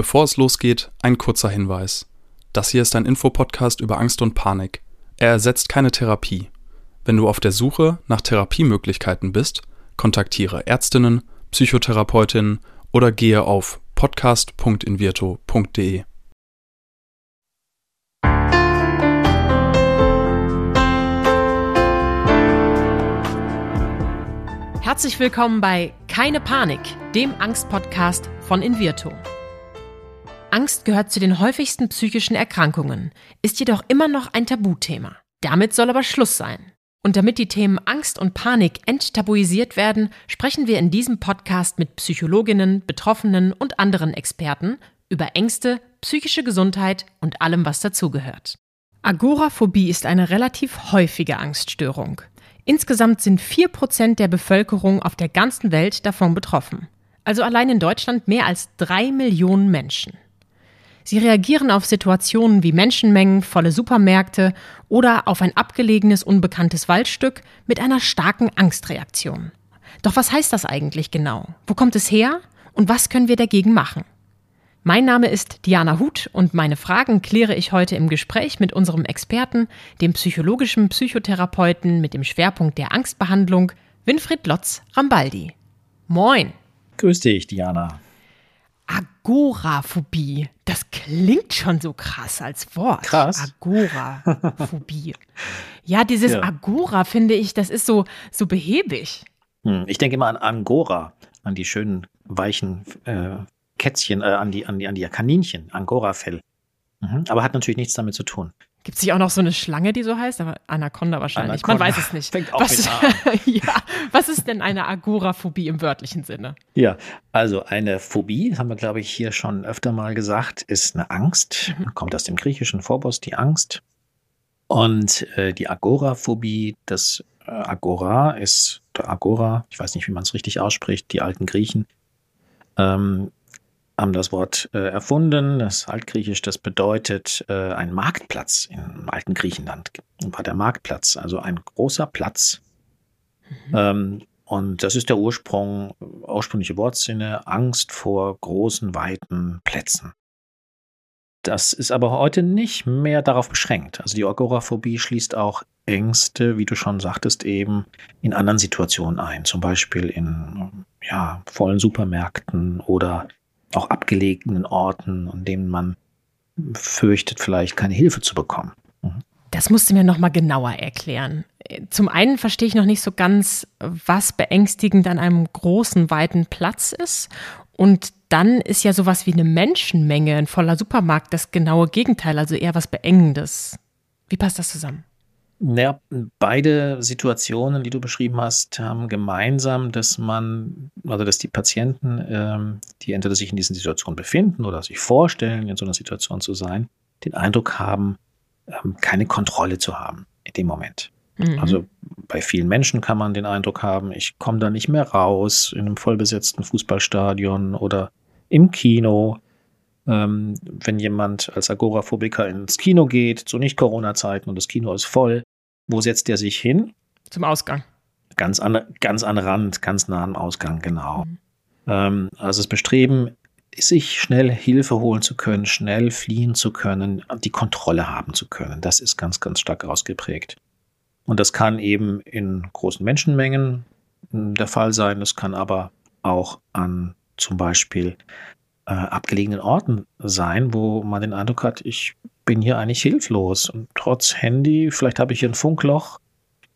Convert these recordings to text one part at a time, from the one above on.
Bevor es losgeht, ein kurzer Hinweis. Das hier ist ein Infopodcast über Angst und Panik. Er ersetzt keine Therapie. Wenn du auf der Suche nach Therapiemöglichkeiten bist, kontaktiere Ärztinnen, Psychotherapeutinnen oder gehe auf podcast.invirto.de. Herzlich willkommen bei Keine Panik, dem Angstpodcast von Invirto. Angst gehört zu den häufigsten psychischen Erkrankungen, ist jedoch immer noch ein Tabuthema. Damit soll aber Schluss sein. Und damit die Themen Angst und Panik enttabuisiert werden, sprechen wir in diesem Podcast mit Psychologinnen, Betroffenen und anderen Experten über Ängste, psychische Gesundheit und allem, was dazugehört. Agoraphobie ist eine relativ häufige Angststörung. Insgesamt sind 4% der Bevölkerung auf der ganzen Welt davon betroffen. Also allein in Deutschland mehr als drei Millionen Menschen. Sie reagieren auf Situationen wie Menschenmengen, volle Supermärkte oder auf ein abgelegenes, unbekanntes Waldstück mit einer starken Angstreaktion. Doch was heißt das eigentlich genau? Wo kommt es her? Und was können wir dagegen machen? Mein Name ist Diana Huth und meine Fragen kläre ich heute im Gespräch mit unserem Experten, dem psychologischen Psychotherapeuten mit dem Schwerpunkt der Angstbehandlung, Winfried Lotz Rambaldi. Moin. Grüß dich, Diana. Agoraphobie. Das klingt schon so krass als Wort. Krass. Agoraphobie. ja, dieses ja. Agora finde ich, das ist so, so behäbig. Hm, ich denke immer an Angora, an die schönen weichen äh, Kätzchen, äh, an, die, an, die, an die Kaninchen, Angora-Fell. Mhm, aber hat natürlich nichts damit zu tun. Gibt es nicht auch noch so eine Schlange, die so heißt? Aber Anaconda wahrscheinlich. Anaconda. Man weiß es nicht. Fängt auch was, ja, was ist denn eine Agoraphobie im wörtlichen Sinne? Ja, also eine Phobie, das haben wir, glaube ich, hier schon öfter mal gesagt, ist eine Angst. Mhm. Kommt aus dem griechischen Phobos, die Angst. Und äh, die Agoraphobie, das äh, Agora ist, oder Agora, ich weiß nicht, wie man es richtig ausspricht, die alten Griechen, ähm, haben das Wort äh, erfunden. Das Altgriechisch, das bedeutet äh, ein Marktplatz im alten Griechenland. War der Marktplatz, also ein großer Platz. Mhm. Ähm, und das ist der Ursprung, ursprüngliche Wortsinne, Angst vor großen, weiten Plätzen. Das ist aber heute nicht mehr darauf beschränkt. Also die Agoraphobie schließt auch Ängste, wie du schon sagtest, eben in anderen Situationen ein. Zum Beispiel in ja, vollen Supermärkten oder auch abgelegenen Orten, an denen man fürchtet, vielleicht keine Hilfe zu bekommen. Mhm. Das musst du mir nochmal genauer erklären. Zum einen verstehe ich noch nicht so ganz, was beängstigend an einem großen, weiten Platz ist. Und dann ist ja sowas wie eine Menschenmenge, ein voller Supermarkt, das genaue Gegenteil, also eher was Beengendes. Wie passt das zusammen? Naja, beide Situationen, die du beschrieben hast, haben gemeinsam, dass man, also dass die Patienten, ähm, die entweder sich in diesen Situationen befinden oder sich vorstellen, in so einer Situation zu sein, den Eindruck haben, ähm, keine Kontrolle zu haben in dem Moment. Mhm. Also bei vielen Menschen kann man den Eindruck haben, ich komme da nicht mehr raus in einem vollbesetzten Fußballstadion oder im Kino. Ähm, wenn jemand als Agoraphobiker ins Kino geht, zu Nicht-Corona-Zeiten und das Kino ist voll, wo setzt er sich hin? Zum Ausgang. Ganz an, ganz an Rand, ganz nah am Ausgang, genau. Mhm. Ähm, also das Bestreben, sich schnell Hilfe holen zu können, schnell fliehen zu können, die Kontrolle haben zu können, das ist ganz, ganz stark ausgeprägt. Und das kann eben in großen Menschenmengen hm, der Fall sein. Das kann aber auch an zum Beispiel äh, abgelegenen Orten sein, wo man den Eindruck hat, ich bin hier eigentlich hilflos. Und trotz Handy, vielleicht habe ich hier ein Funkloch,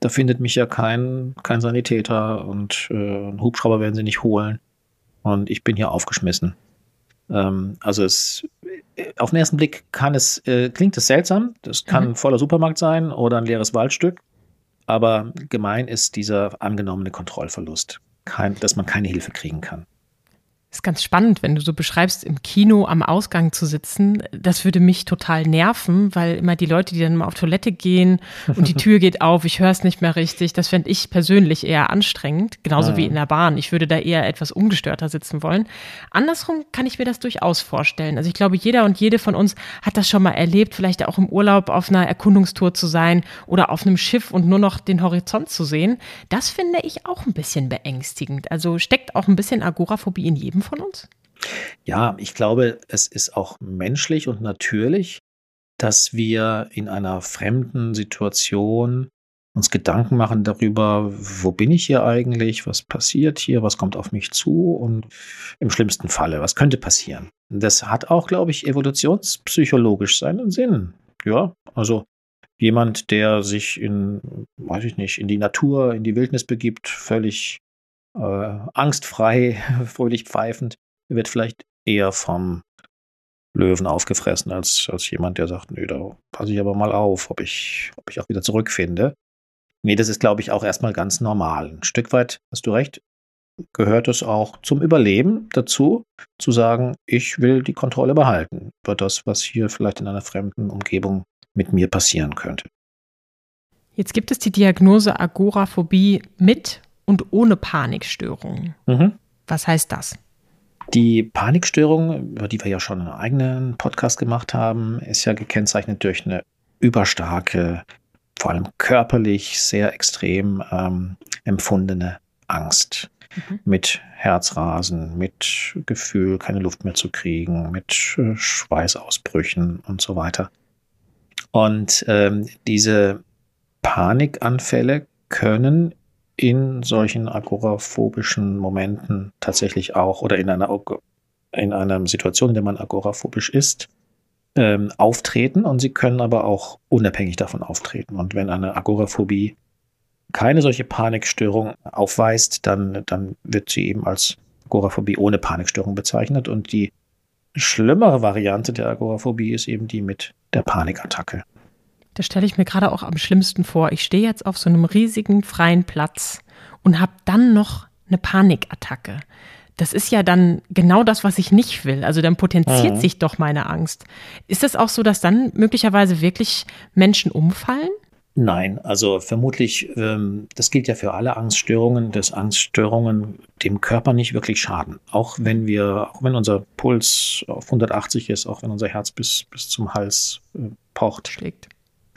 da findet mich ja kein, kein Sanitäter und äh, einen Hubschrauber werden sie nicht holen. Und ich bin hier aufgeschmissen. Ähm, also es, äh, auf den ersten Blick kann es, äh, klingt es seltsam. Das kann mhm. ein voller Supermarkt sein oder ein leeres Waldstück. Aber gemein ist dieser angenommene Kontrollverlust, kein, dass man keine Hilfe kriegen kann. Ist ganz spannend, wenn du so beschreibst, im Kino am Ausgang zu sitzen. Das würde mich total nerven, weil immer die Leute, die dann mal auf Toilette gehen und die Tür geht auf, ich höre es nicht mehr richtig, das fände ich persönlich eher anstrengend, genauso ja. wie in der Bahn. Ich würde da eher etwas ungestörter sitzen wollen. Andersrum kann ich mir das durchaus vorstellen. Also ich glaube, jeder und jede von uns hat das schon mal erlebt, vielleicht auch im Urlaub auf einer Erkundungstour zu sein oder auf einem Schiff und nur noch den Horizont zu sehen. Das finde ich auch ein bisschen beängstigend. Also steckt auch ein bisschen Agoraphobie in jedem von uns? Ja, ich glaube, es ist auch menschlich und natürlich, dass wir in einer fremden Situation uns Gedanken machen darüber, wo bin ich hier eigentlich, was passiert hier, was kommt auf mich zu und im schlimmsten Falle, was könnte passieren. Das hat auch, glaube ich, evolutionspsychologisch seinen Sinn. Ja, also jemand, der sich in, weiß ich nicht, in die Natur, in die Wildnis begibt, völlig äh, angstfrei, fröhlich pfeifend, wird vielleicht eher vom Löwen aufgefressen als, als jemand, der sagt, nö, da passe ich aber mal auf, ob ich, ob ich auch wieder zurückfinde. Nee, das ist, glaube ich, auch erstmal ganz normal. Ein Stück weit, hast du recht, gehört es auch zum Überleben dazu, zu sagen, ich will die Kontrolle behalten über das, was hier vielleicht in einer fremden Umgebung mit mir passieren könnte. Jetzt gibt es die Diagnose Agoraphobie mit und ohne Panikstörungen. Mhm. Was heißt das? Die Panikstörung, über die wir ja schon einen eigenen Podcast gemacht haben, ist ja gekennzeichnet durch eine überstarke, vor allem körperlich sehr extrem ähm, empfundene Angst. Mhm. Mit Herzrasen, mit Gefühl, keine Luft mehr zu kriegen, mit äh, Schweißausbrüchen und so weiter. Und ähm, diese Panikanfälle können in solchen agoraphobischen Momenten tatsächlich auch oder in einer, in einer Situation, in der man agoraphobisch ist, ähm, auftreten und sie können aber auch unabhängig davon auftreten. Und wenn eine Agoraphobie keine solche Panikstörung aufweist, dann, dann wird sie eben als Agoraphobie ohne Panikstörung bezeichnet. Und die schlimmere Variante der Agoraphobie ist eben die mit der Panikattacke. Das stelle ich mir gerade auch am schlimmsten vor. Ich stehe jetzt auf so einem riesigen freien Platz und habe dann noch eine Panikattacke. Das ist ja dann genau das, was ich nicht will. Also dann potenziert mhm. sich doch meine Angst. Ist es auch so, dass dann möglicherweise wirklich Menschen umfallen? Nein, also vermutlich, ähm, das gilt ja für alle Angststörungen, dass Angststörungen dem Körper nicht wirklich schaden. Auch wenn wir, auch wenn unser Puls auf 180 ist, auch wenn unser Herz bis, bis zum Hals äh, pocht. Schlägt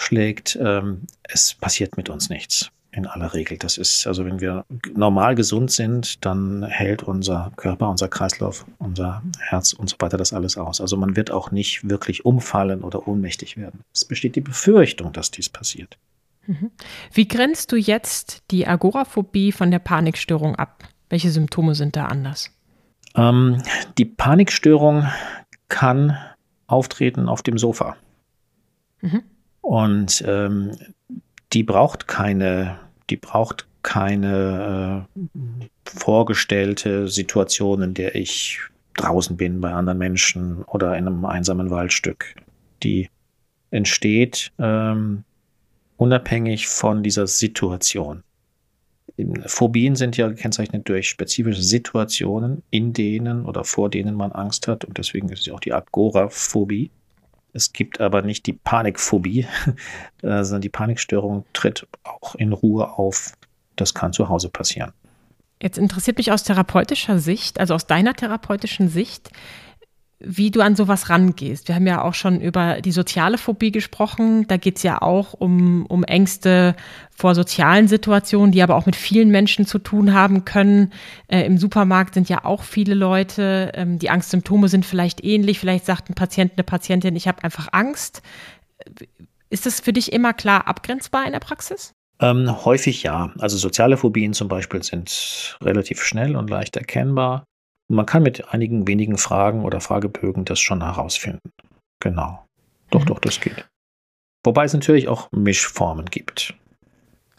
schlägt, ähm, es passiert mit uns nichts. In aller Regel. Das ist, also wenn wir normal gesund sind, dann hält unser Körper, unser Kreislauf, unser Herz und so weiter das alles aus. Also man wird auch nicht wirklich umfallen oder ohnmächtig werden. Es besteht die Befürchtung, dass dies passiert. Mhm. Wie grenzt du jetzt die Agoraphobie von der Panikstörung ab? Welche Symptome sind da anders? Ähm, die Panikstörung kann auftreten auf dem Sofa. Mhm. Und ähm, die braucht keine, die braucht keine äh, vorgestellte Situation, in der ich draußen bin bei anderen Menschen oder in einem einsamen Waldstück. Die entsteht ähm, unabhängig von dieser Situation. Phobien sind ja gekennzeichnet durch spezifische Situationen, in denen oder vor denen man Angst hat. Und deswegen ist es auch die Agoraphobie. Es gibt aber nicht die Panikphobie, äh, sondern die Panikstörung tritt auch in Ruhe auf. Das kann zu Hause passieren. Jetzt interessiert mich aus therapeutischer Sicht, also aus deiner therapeutischen Sicht, wie du an sowas rangehst. Wir haben ja auch schon über die soziale Phobie gesprochen. Da geht es ja auch um, um Ängste vor sozialen Situationen, die aber auch mit vielen Menschen zu tun haben können. Äh, Im Supermarkt sind ja auch viele Leute. Ähm, die Angstsymptome sind vielleicht ähnlich. Vielleicht sagt ein Patient, eine Patientin, ich habe einfach Angst. Ist das für dich immer klar abgrenzbar in der Praxis? Ähm, häufig ja. Also soziale Phobien zum Beispiel sind relativ schnell und leicht erkennbar. Man kann mit einigen wenigen Fragen oder Fragebögen das schon herausfinden. Genau. Doch, mhm. doch, das geht. Wobei es natürlich auch Mischformen gibt.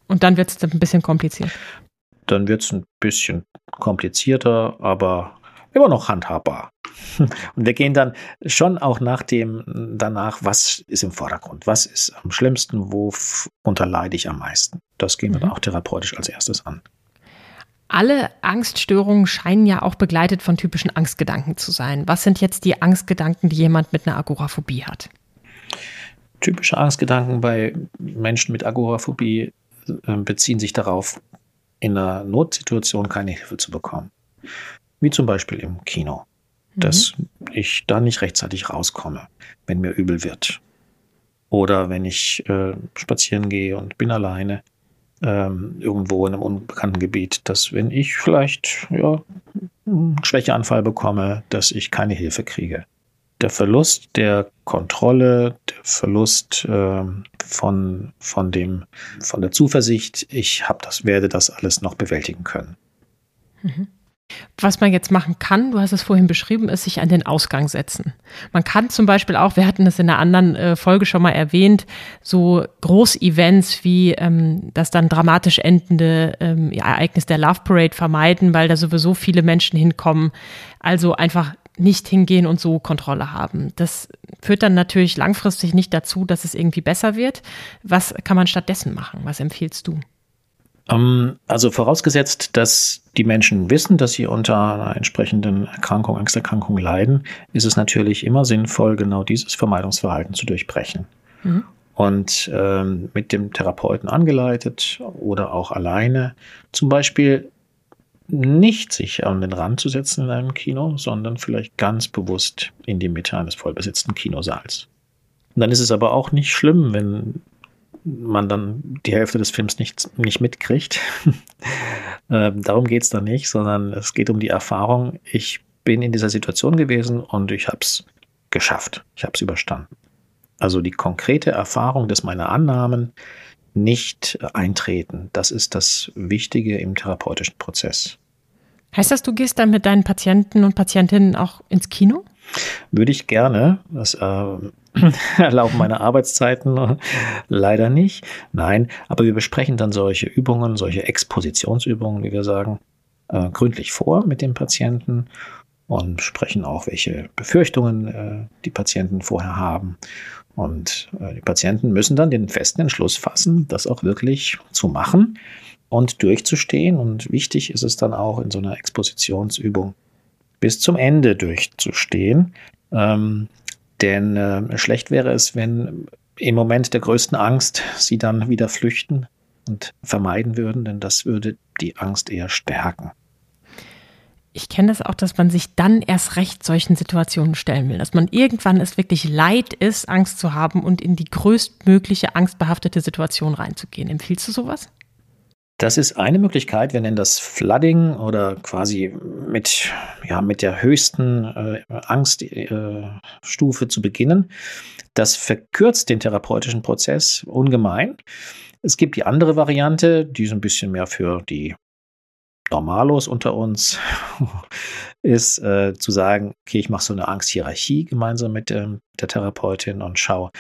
Und dann wird es ein bisschen kompliziert. Dann wird es ein bisschen komplizierter, aber immer noch handhabbar. Und wir gehen dann schon auch nach dem danach, was ist im Vordergrund, was ist am schlimmsten, worunter leide ich am meisten. Das gehen wir mhm. dann auch therapeutisch als erstes an. Alle Angststörungen scheinen ja auch begleitet von typischen Angstgedanken zu sein. Was sind jetzt die Angstgedanken, die jemand mit einer Agoraphobie hat? Typische Angstgedanken bei Menschen mit Agoraphobie äh, beziehen sich darauf, in einer Notsituation keine Hilfe zu bekommen. Wie zum Beispiel im Kino. Dass mhm. ich da nicht rechtzeitig rauskomme, wenn mir übel wird. Oder wenn ich äh, spazieren gehe und bin alleine ähm, irgendwo in einem unbekannten Gebiet, dass wenn ich vielleicht ja, einen Schwächeanfall bekomme, dass ich keine Hilfe kriege. Der Verlust der Kontrolle, der Verlust äh, von, von, dem, von der Zuversicht, ich das, werde das alles noch bewältigen können. Mhm. Was man jetzt machen kann, du hast es vorhin beschrieben, ist sich an den Ausgang setzen. Man kann zum Beispiel auch, wir hatten es in einer anderen äh, Folge schon mal erwähnt, so Großevents wie ähm, das dann dramatisch endende ähm, Ereignis der Love Parade vermeiden, weil da sowieso viele Menschen hinkommen. Also einfach nicht hingehen und so Kontrolle haben. Das führt dann natürlich langfristig nicht dazu, dass es irgendwie besser wird. Was kann man stattdessen machen? Was empfiehlst du? Ähm, also vorausgesetzt, dass die Menschen wissen, dass sie unter einer entsprechenden Erkrankung, Angsterkrankung leiden, ist es natürlich immer sinnvoll, genau dieses Vermeidungsverhalten zu durchbrechen. Mhm. Und ähm, mit dem Therapeuten angeleitet oder auch alleine zum Beispiel nicht sich an den Rand zu setzen in einem Kino, sondern vielleicht ganz bewusst in die Mitte eines vollbesetzten Kinosaals. Und dann ist es aber auch nicht schlimm, wenn man dann die Hälfte des Films nicht, nicht mitkriegt. ähm, darum geht es da nicht, sondern es geht um die Erfahrung, ich bin in dieser Situation gewesen und ich habe es geschafft. Ich habe es überstanden. Also die konkrete Erfahrung, dass meine Annahmen nicht eintreten, das ist das Wichtige im therapeutischen Prozess. Heißt das, du gehst dann mit deinen Patienten und Patientinnen auch ins Kino? Würde ich gerne. Das äh, erlauben meine Arbeitszeiten leider nicht. Nein, aber wir besprechen dann solche Übungen, solche Expositionsübungen, wie wir sagen, äh, gründlich vor mit dem Patienten und sprechen auch, welche Befürchtungen äh, die Patienten vorher haben. Und äh, die Patienten müssen dann den festen Entschluss fassen, das auch wirklich zu machen und durchzustehen. Und wichtig ist es dann auch in so einer Expositionsübung bis zum Ende durchzustehen. Ähm, denn äh, schlecht wäre es, wenn im Moment der größten Angst sie dann wieder flüchten und vermeiden würden, denn das würde die Angst eher stärken. Ich kenne das auch, dass man sich dann erst recht solchen Situationen stellen will, dass man irgendwann es wirklich leid ist, Angst zu haben und in die größtmögliche angstbehaftete Situation reinzugehen. Empfiehlst du sowas? Das ist eine Möglichkeit. Wir nennen das Flooding oder quasi mit, ja, mit der höchsten äh, Angststufe äh, zu beginnen. Das verkürzt den therapeutischen Prozess ungemein. Es gibt die andere Variante, die ist ein bisschen mehr für die Normalos unter uns, ist äh, zu sagen, okay, ich mache so eine Angsthierarchie gemeinsam mit ähm, der Therapeutin und schaue,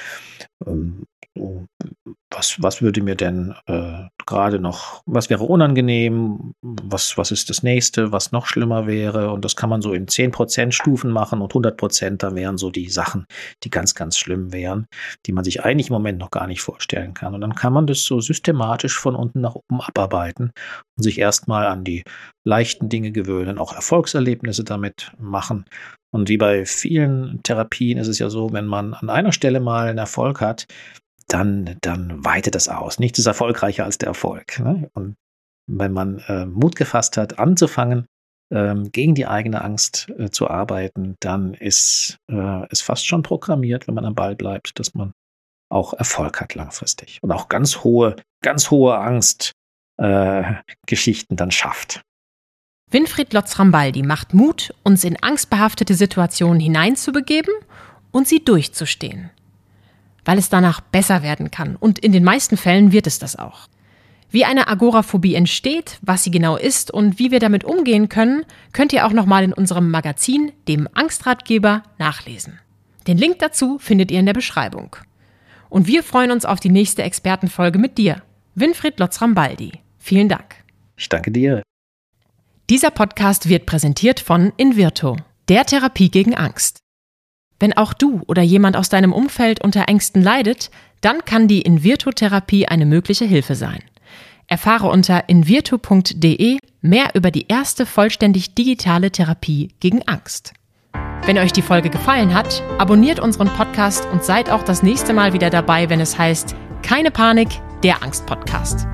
ähm, was, was würde mir denn äh, gerade noch, was wäre unangenehm, was, was ist das nächste, was noch schlimmer wäre. Und das kann man so in 10% Stufen machen und 100% da wären so die Sachen, die ganz, ganz schlimm wären, die man sich eigentlich im Moment noch gar nicht vorstellen kann. Und dann kann man das so systematisch von unten nach oben abarbeiten und sich erstmal an die leichten Dinge gewöhnen, auch Erfolgserlebnisse damit machen. Und wie bei vielen Therapien ist es ja so, wenn man an einer Stelle mal einen Erfolg hat, dann, dann weitet das aus. Nichts ist erfolgreicher als der Erfolg. Ne? Und wenn man äh, Mut gefasst hat, anzufangen, ähm, gegen die eigene Angst äh, zu arbeiten, dann ist äh, es fast schon programmiert, wenn man am Ball bleibt, dass man auch Erfolg hat langfristig und auch ganz hohe, ganz hohe Angstgeschichten äh, dann schafft. Winfried Lotz-Rambaldi macht Mut, uns in angstbehaftete Situationen hineinzubegeben und sie durchzustehen weil es danach besser werden kann. Und in den meisten Fällen wird es das auch. Wie eine Agoraphobie entsteht, was sie genau ist und wie wir damit umgehen können, könnt ihr auch nochmal in unserem Magazin, dem Angstratgeber, nachlesen. Den Link dazu findet ihr in der Beschreibung. Und wir freuen uns auf die nächste Expertenfolge mit dir, Winfried Lotz-Rambaldi. Vielen Dank. Ich danke dir. Dieser Podcast wird präsentiert von Invirto, der Therapie gegen Angst. Wenn auch du oder jemand aus deinem Umfeld unter Ängsten leidet, dann kann die Invirtu-Therapie eine mögliche Hilfe sein. Erfahre unter invirtu.de mehr über die erste vollständig digitale Therapie gegen Angst. Wenn euch die Folge gefallen hat, abonniert unseren Podcast und seid auch das nächste Mal wieder dabei, wenn es heißt Keine Panik, der Angst-Podcast.